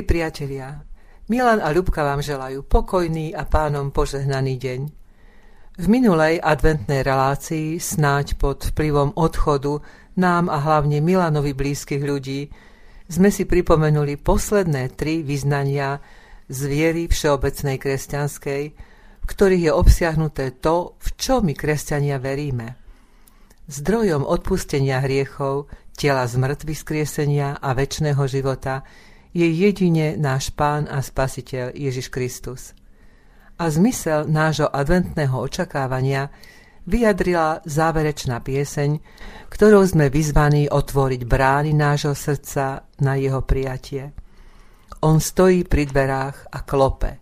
Milí priatelia, Milan a Ľubka vám želajú pokojný a pánom požehnaný deň. V minulej adventnej relácii, snáď pod vplyvom odchodu nám a hlavne Milanovi blízkych ľudí, sme si pripomenuli posledné tri vyznania z viery všeobecnej kresťanskej, v ktorých je obsiahnuté to, v čo my kresťania veríme. Zdrojom odpustenia hriechov, tela zmrtvy skriesenia a väčšného života je jedine náš Pán a Spasiteľ Ježiš Kristus. A zmysel nášho adventného očakávania vyjadrila záverečná pieseň, ktorou sme vyzvaní otvoriť brány nášho srdca na jeho prijatie. On stojí pri dverách a klope.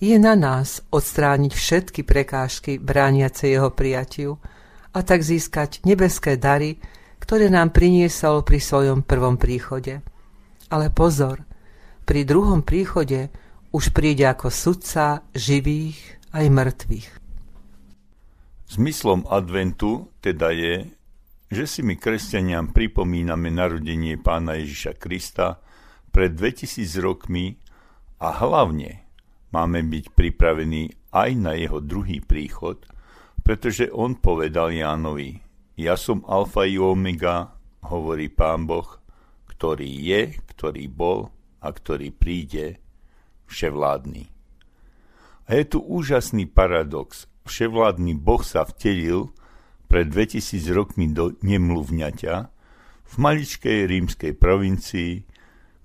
Je na nás odstrániť všetky prekážky brániace jeho prijatiu a tak získať nebeské dary, ktoré nám priniesol pri svojom prvom príchode. Ale pozor, pri druhom príchode už príde ako sudca živých aj mŕtvych. Zmyslom adventu teda je, že si my kresťaniam pripomíname narodenie pána Ježiša Krista pred 2000 rokmi a hlavne máme byť pripravení aj na jeho druhý príchod, pretože on povedal Jánovi, ja som alfa i omega, hovorí pán Boh, ktorý je, ktorý bol a ktorý príde, vševládny. A je tu úžasný paradox. Vševládny Boh sa vtelil pred 2000 rokmi do nemluvňaťa v maličkej rímskej provincii,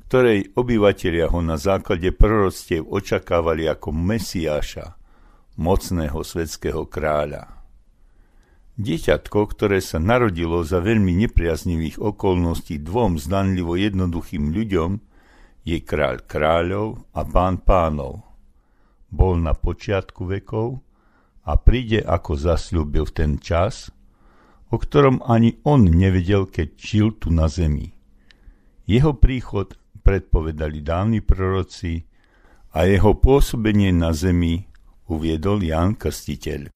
ktorej obyvatelia ho na základe proroctiev očakávali ako Mesiáša, mocného svetského kráľa. Dieťatko, ktoré sa narodilo za veľmi nepriaznivých okolností dvom zdanlivo jednoduchým ľuďom, je kráľ kráľov a pán pánov. Bol na počiatku vekov a príde ako zasľúbil v ten čas, o ktorom ani on nevedel, keď žil tu na zemi. Jeho príchod predpovedali dávni proroci a jeho pôsobenie na zemi uviedol Ján Krstiteľ.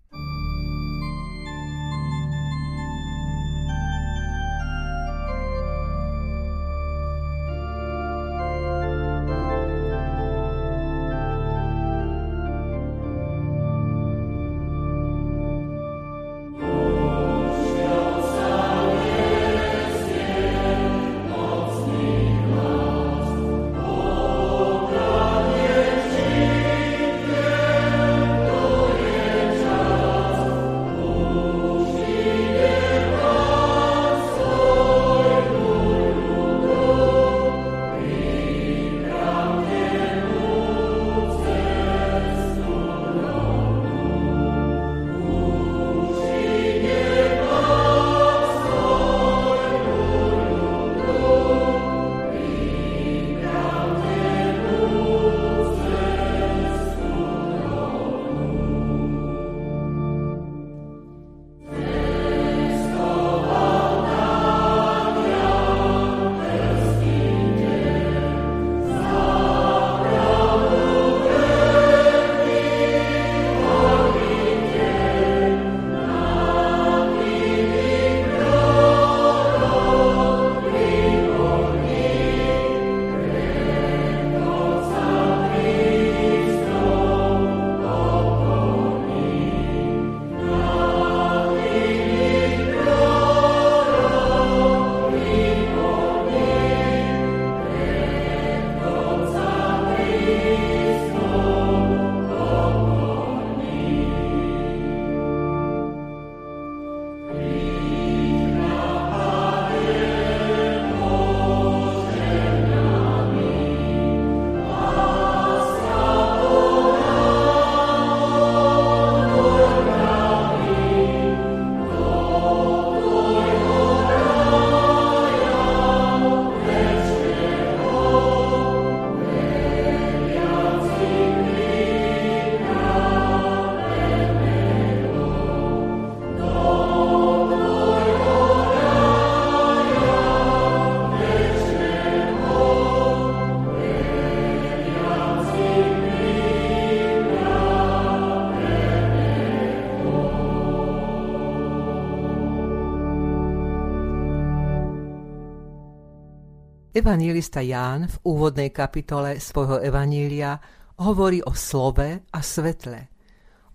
Evangelista Ján v úvodnej kapitole svojho evanília hovorí o slove a svetle.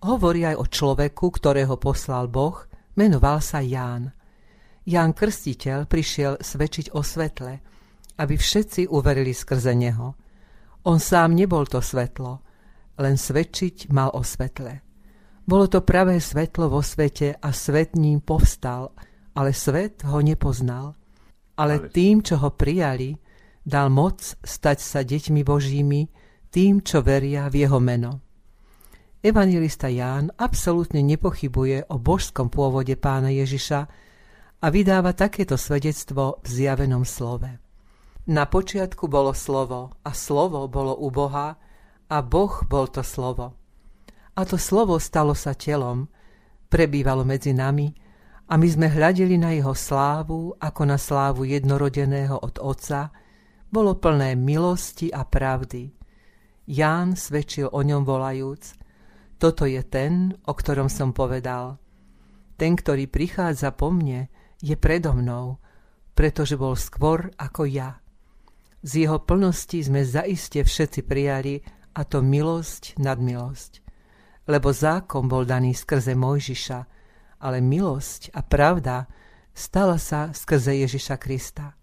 Hovorí aj o človeku, ktorého poslal Boh, menoval sa Ján. Ján Krstiteľ prišiel svedčiť o svetle, aby všetci uverili skrze neho. On sám nebol to svetlo, len svedčiť mal o svetle. Bolo to pravé svetlo vo svete a svet ním povstal, ale svet ho nepoznal. Ale tým, čo ho prijali, dal moc stať sa deťmi Božími, tým, čo veria v jeho meno. Evangelista Ján absolútne nepochybuje o božskom pôvode pána Ježiša a vydáva takéto svedectvo v zjavenom slove. Na počiatku bolo slovo a slovo bolo u Boha a Boh bol to slovo. A to slovo stalo sa telom, prebývalo medzi nami a my sme hľadeli na jeho slávu ako na slávu jednorodeného od Otca, bolo plné milosti a pravdy. Ján svedčil o ňom volajúc, toto je ten, o ktorom som povedal. Ten, ktorý prichádza po mne, je predo mnou, pretože bol skôr ako ja. Z jeho plnosti sme zaiste všetci prijali, a to milosť nad milosť. Lebo zákon bol daný skrze Mojžiša, ale milosť a pravda stala sa skrze Ježiša Krista.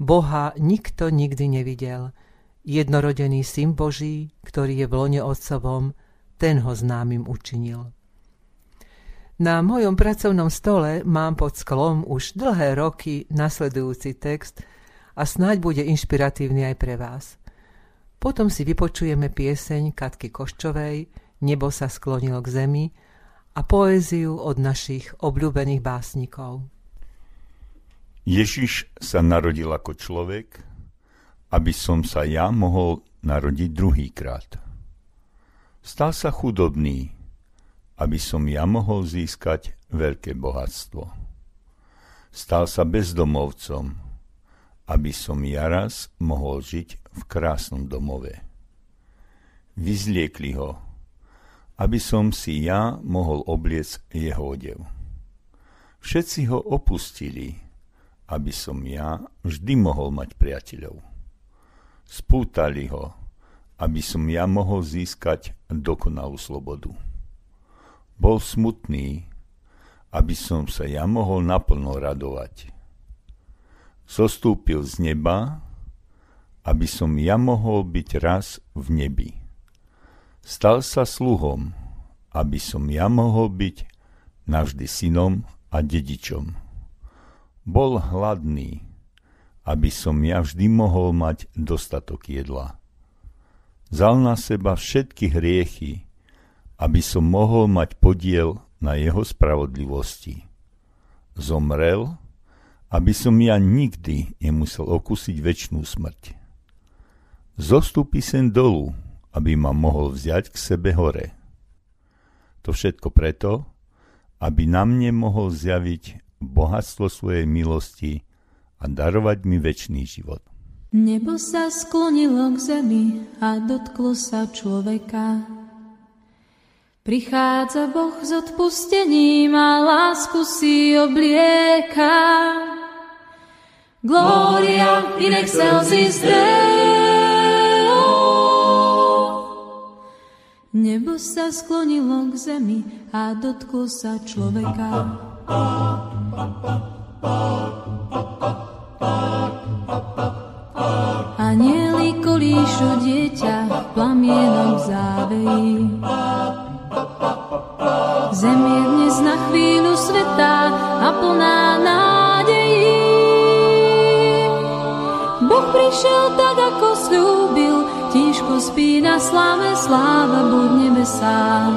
Boha nikto nikdy nevidel. Jednorodený syn Boží, ktorý je v lone Otcovom, ten ho známym učinil. Na mojom pracovnom stole mám pod sklom už dlhé roky nasledujúci text a snáď bude inšpiratívny aj pre vás. Potom si vypočujeme pieseň Katky Koščovej Nebo sa sklonilo k zemi a poéziu od našich obľúbených básnikov. Ježiš sa narodil ako človek, aby som sa ja mohol narodiť druhýkrát. Stal sa chudobný, aby som ja mohol získať veľké bohatstvo. Stal sa bezdomovcom, aby som ja raz mohol žiť v krásnom domove. Vyzliekli ho, aby som si ja mohol obliec jeho odev. Všetci ho opustili, aby som ja vždy mohol mať priateľov. Spútali ho, aby som ja mohol získať dokonalú slobodu. Bol smutný, aby som sa ja mohol naplno radovať. Zostúpil z neba, aby som ja mohol byť raz v nebi Stal sa sluhom, aby som ja mohol byť navždy synom a dedičom. Bol hladný, aby som ja vždy mohol mať dostatok jedla. Zal na seba všetky hriechy, aby som mohol mať podiel na jeho spravodlivosti. Zomrel, aby som ja nikdy nemusel okusiť väčšnú smrť. Zostupí sem dolu, aby ma mohol vziať k sebe hore. To všetko preto, aby na mne mohol zjaviť bohatstvo svojej milosti a darovať mi väčší život. Nebo sa sklonilo k zemi a dotklo sa človeka. Prichádza Boh s odpustením a lásku si oblieka. Gloria in excelsis Deo. Nebo sa sklonilo k zemi a dotklo sa človeka. Anieli kolíšu dieťa plamienom závejí. Zem je dnes na chvíľu sveta a plná nádejí. Boh prišiel tak, na sláve, sláva buď nebesám.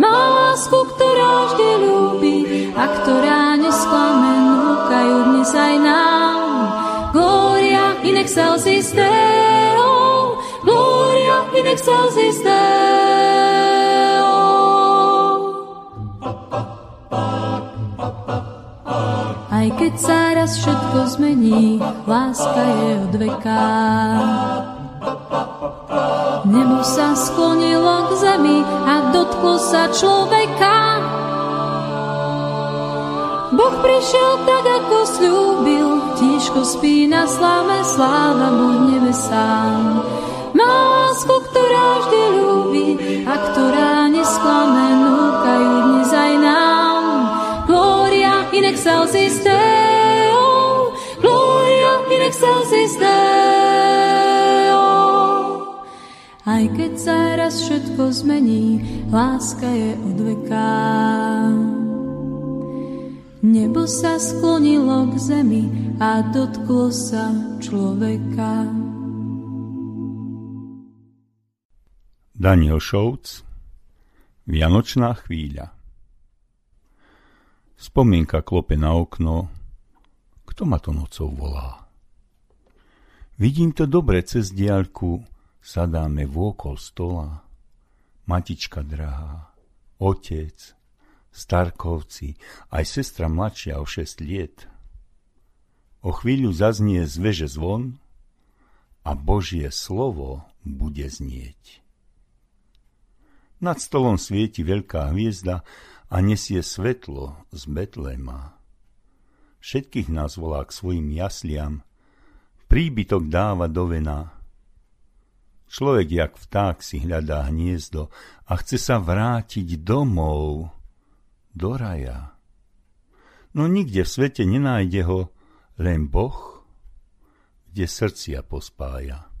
Má lásku, ktorá vždy ľúbi a ktorá nesklame, núkajú dnes aj nám. Gloria in excelsis Deo, Gloria in excelsis Deo. Aj keď sa raz všetko zmení, láska je od veka. Nebo sa sklonilo k zemi a dotklo sa človeka. Boh prišiel tak, ako slúbil, tíško spí na sláve, sláva buď nebesám. Má lásku, ktorá vždy ľúbi a ktorá nesklame, núkajú dnes aj nám. Gloria in excelsis Deo, Gloria in Deo. Aj keď sa raz všetko zmení, láska je od veka. Nebo sa sklonilo k zemi a dotklo sa človeka. Daniel Šouc Vianočná chvíľa Spomienka klope na okno. Kto ma to nocou volá? Vidím to dobre cez diaľku, sadáme vôkol stola. Matička drahá, otec, starkovci, aj sestra mladšia o šest liet. O chvíľu zaznie z veže zvon a Božie slovo bude znieť. Nad stolom svieti veľká hviezda a nesie svetlo z Betlema. Všetkých nás volá k svojim jasliam, príbytok dáva do vena. Človek jak vták si hľadá hniezdo a chce sa vrátiť domov do raja. No nikde v svete nenájde ho len Boh, kde srdcia pospája.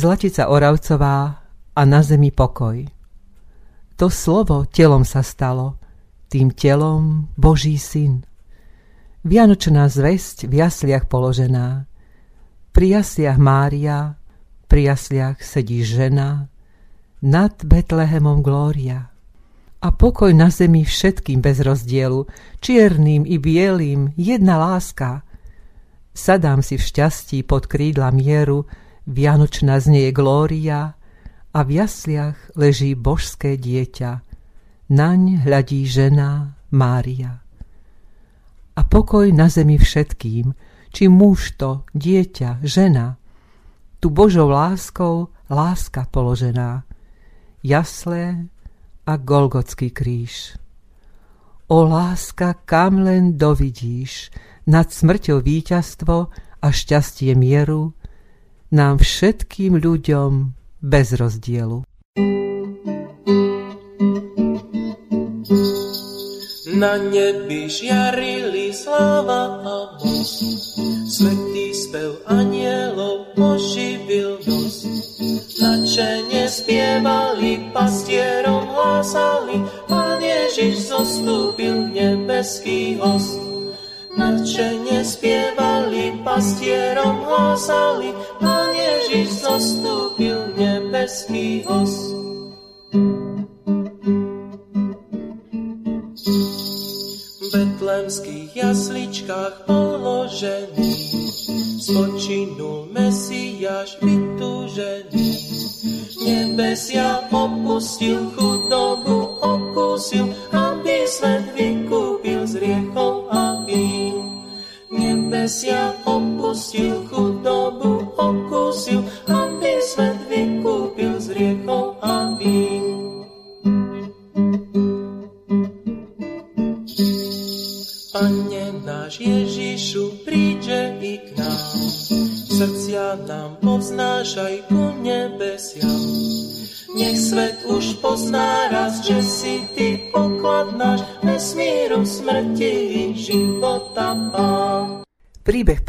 Zlatica Oravcová a na zemi pokoj. To slovo telom sa stalo, tým telom Boží syn. Vianočná zväzť v jasliach položená. Pri jasliach Mária, pri jasliach sedí žena, nad Betlehemom glória. A pokoj na zemi všetkým bez rozdielu, čiernym i bielým, jedna láska. Sadám si v šťastí pod krídla mieru, Vianočná znie glória a v jasliach leží božské dieťa. Naň hľadí žena Mária. A pokoj na zemi všetkým, či muž to, dieťa, žena, tu Božou láskou láska položená, jasle a Golgotský kríž. O láska, kam len dovidíš, nad smrťou víťazstvo a šťastie mieru, nám všetkým ľuďom bez rozdielu. Na nebi žiarili sláva a moc, svetý spev anielov oživil noc. Načene spievali, pastierom hlásali, Pán Ježiš zostúpil nebeský host. Nadšene spievali, pastierom hlásali, Pán Ježiš zostúpil nebeský host. V betlemských jasličkách položený, spočinul Mesiáš vytúžený. Nebesia opustil, chudobu okusil, nebesia opustil, chudobu okusil,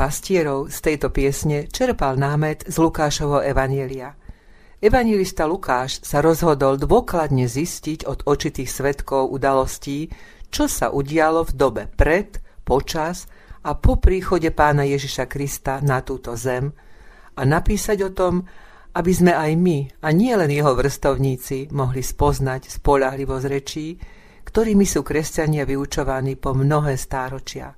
pastierov z tejto piesne čerpal námet z Lukášovho evanielia. Evangelista Lukáš sa rozhodol dôkladne zistiť od očitých svetkov udalostí, čo sa udialo v dobe pred, počas a po príchode pána Ježiša Krista na túto zem a napísať o tom, aby sme aj my, a nie len jeho vrstovníci, mohli spoznať spolahlivosť rečí, ktorými sú kresťania vyučovaní po mnohé stáročia.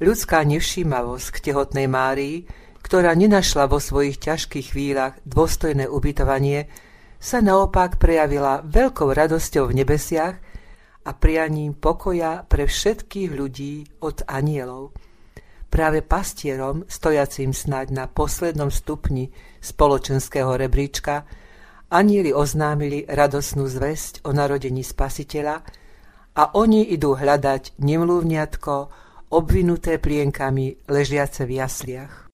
Ľudská nevšímavosť k tehotnej Márii ktorá nenašla vo svojich ťažkých chvíľach dôstojné ubytovanie, sa naopak prejavila veľkou radosťou v nebesiach a prianím pokoja pre všetkých ľudí od anielov. Práve pastierom, stojacím snáď na poslednom stupni spoločenského rebríčka, anieli oznámili radosnú zväzť o narodení spasiteľa a oni idú hľadať nemluvňatko, obvinuté plienkami ležiace v jasliach.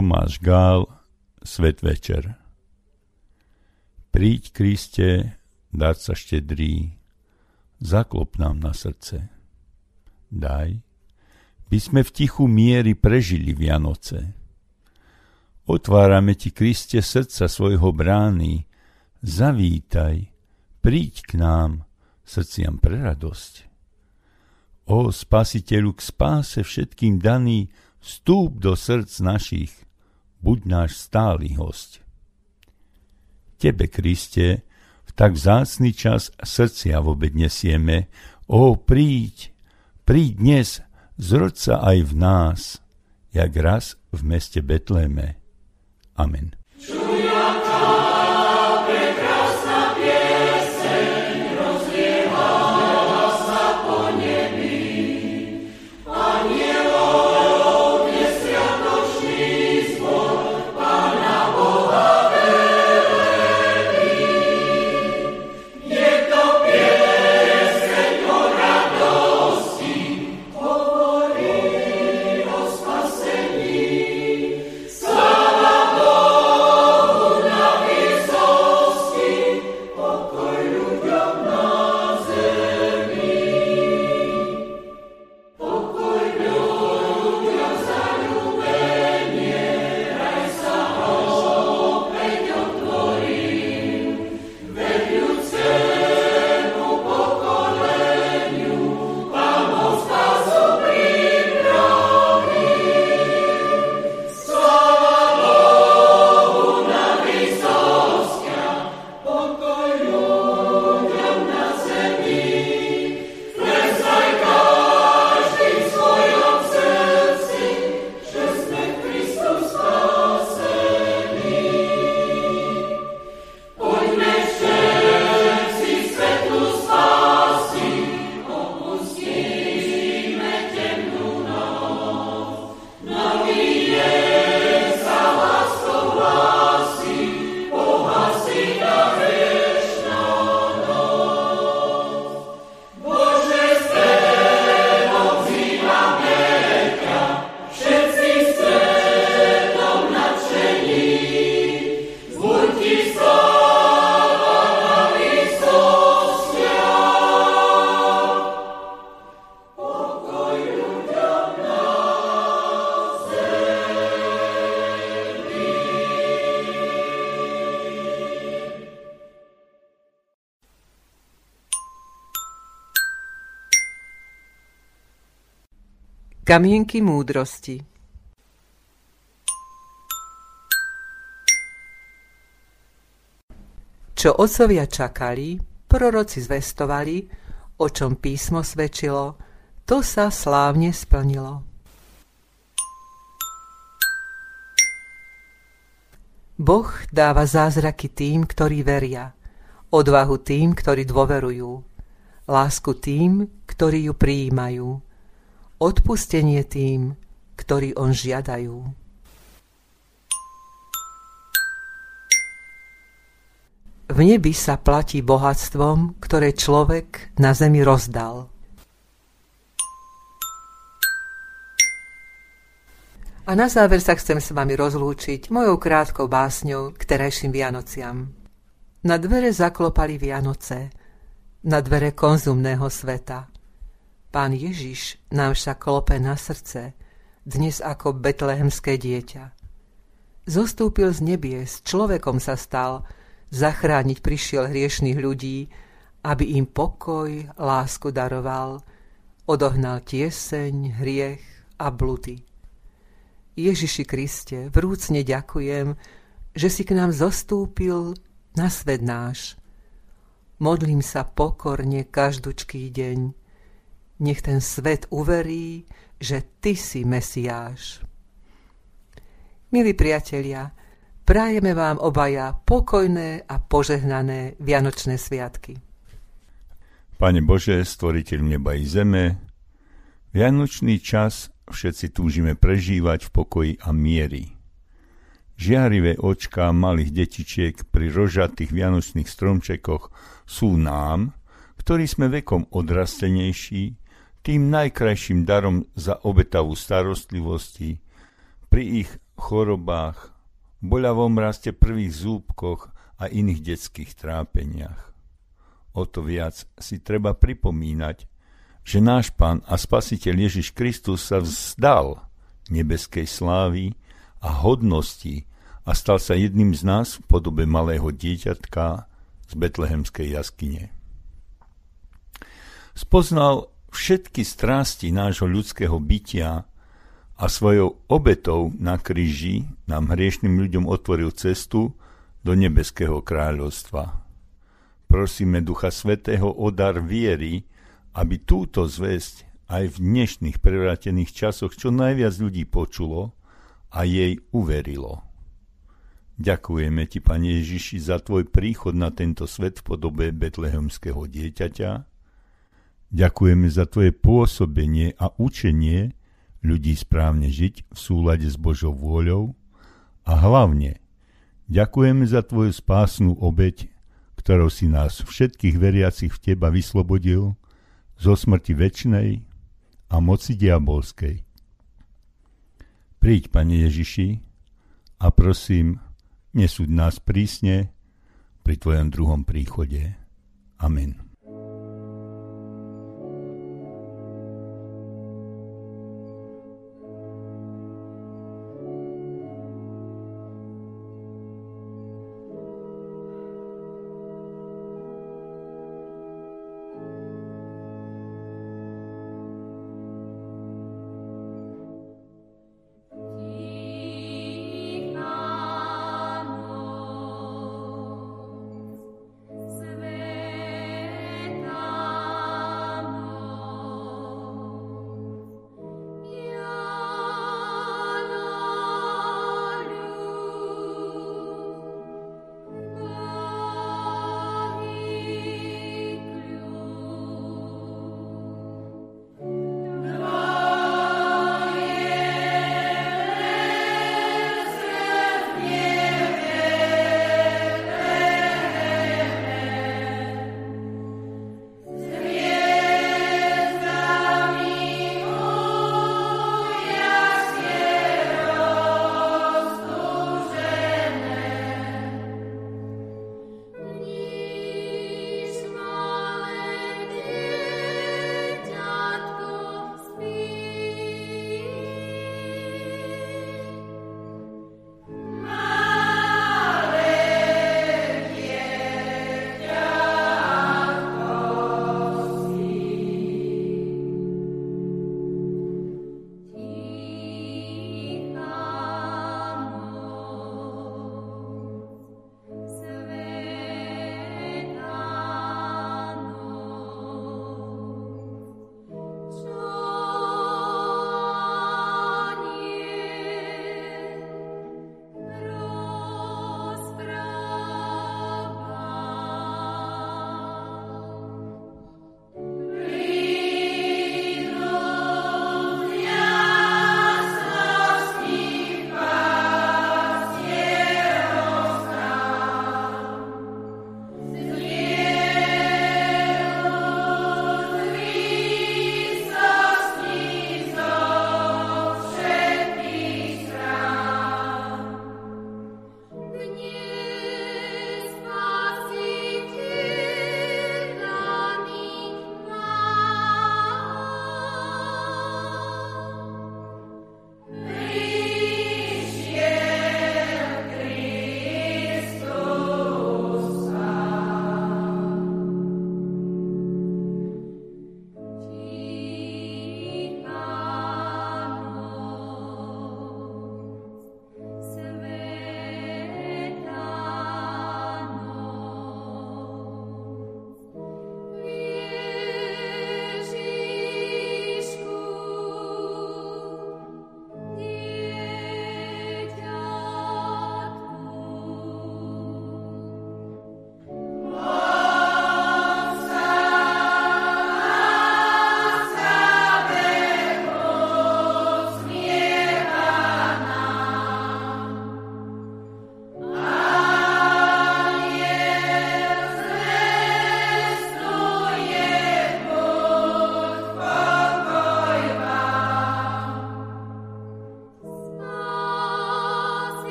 Tomáš Gál, Svet večer. Príď, Kriste, sa štedrý, zaklop nám na srdce. Daj, by sme v tichu miery prežili Vianoce. Otvárame ti, Kriste, srdca svojho brány, zavítaj, príď k nám, srdciam pre radosť. O spasiteľu k spáse všetkým daný, vstúp do srdc našich, buď náš stály host. Tebe, Kriste, v tak zácný čas srdcia vôbec nesieme, o príď, príď dnes, zroď sa aj v nás, jak raz v meste Betléme. Amen. Kamienky múdrosti Čo otcovia čakali, proroci zvestovali, o čom písmo svedčilo, to sa slávne splnilo. Boh dáva zázraky tým, ktorí veria, odvahu tým, ktorí dôverujú, lásku tým, ktorí ju prijímajú, odpustenie tým, ktorí on žiadajú. V nebi sa platí bohatstvom, ktoré človek na zemi rozdal. A na záver sa chcem s vami rozlúčiť mojou krátkou básňou k terajším Vianociam. Na dvere zaklopali Vianoce, na dvere konzumného sveta. Pán Ježiš nám však klope na srdce, dnes ako betlehemské dieťa. Zostúpil z nebies, človekom sa stal, Zachrániť prišiel hriešných ľudí, aby im pokoj, lásku daroval, odohnal tieseň, hriech a bludy. Ježiši Kriste, vrúcne ďakujem, že si k nám zostúpil na svet náš. Modlím sa pokorne každúčký deň. Nech ten svet uverí, že Ty si Mesiáš. Milí priatelia, Prajeme vám obaja pokojné a požehnané Vianočné sviatky. Pane Bože, stvoriteľ neba i zeme, Vianočný čas všetci túžime prežívať v pokoji a miery. Žiarivé očká malých detičiek pri rožatých vianočných stromčekoch sú nám, ktorí sme vekom odrastenejší, tým najkrajším darom za obetavú starostlivosti, pri ich chorobách, boľavom raste prvých zúbkoch a iných detských trápeniach. O to viac si treba pripomínať, že náš Pán a Spasiteľ Ježiš Kristus sa vzdal nebeskej slávy a hodnosti a stal sa jedným z nás v podobe malého dieťatka z betlehemskej jaskyne. Spoznal všetky strasti nášho ľudského bytia a svojou obetou na kríži nám hriešným ľuďom otvoril cestu do nebeského kráľovstva. Prosíme Ducha Svetého o dar viery, aby túto zväzť aj v dnešných prevrátených časoch čo najviac ľudí počulo a jej uverilo. Ďakujeme Ti, Pane Ježiši, za Tvoj príchod na tento svet v podobe betlehemského dieťaťa. Ďakujeme za Tvoje pôsobenie a učenie, ľudí správne žiť v súlade s Božou vôľou a hlavne ďakujeme za Tvoju spásnu obeď, ktorou si nás všetkých veriacich v Teba vyslobodil zo smrti väčšnej a moci diabolskej. Príď, Pane Ježiši, a prosím, nesúď nás prísne pri Tvojom druhom príchode. Amen.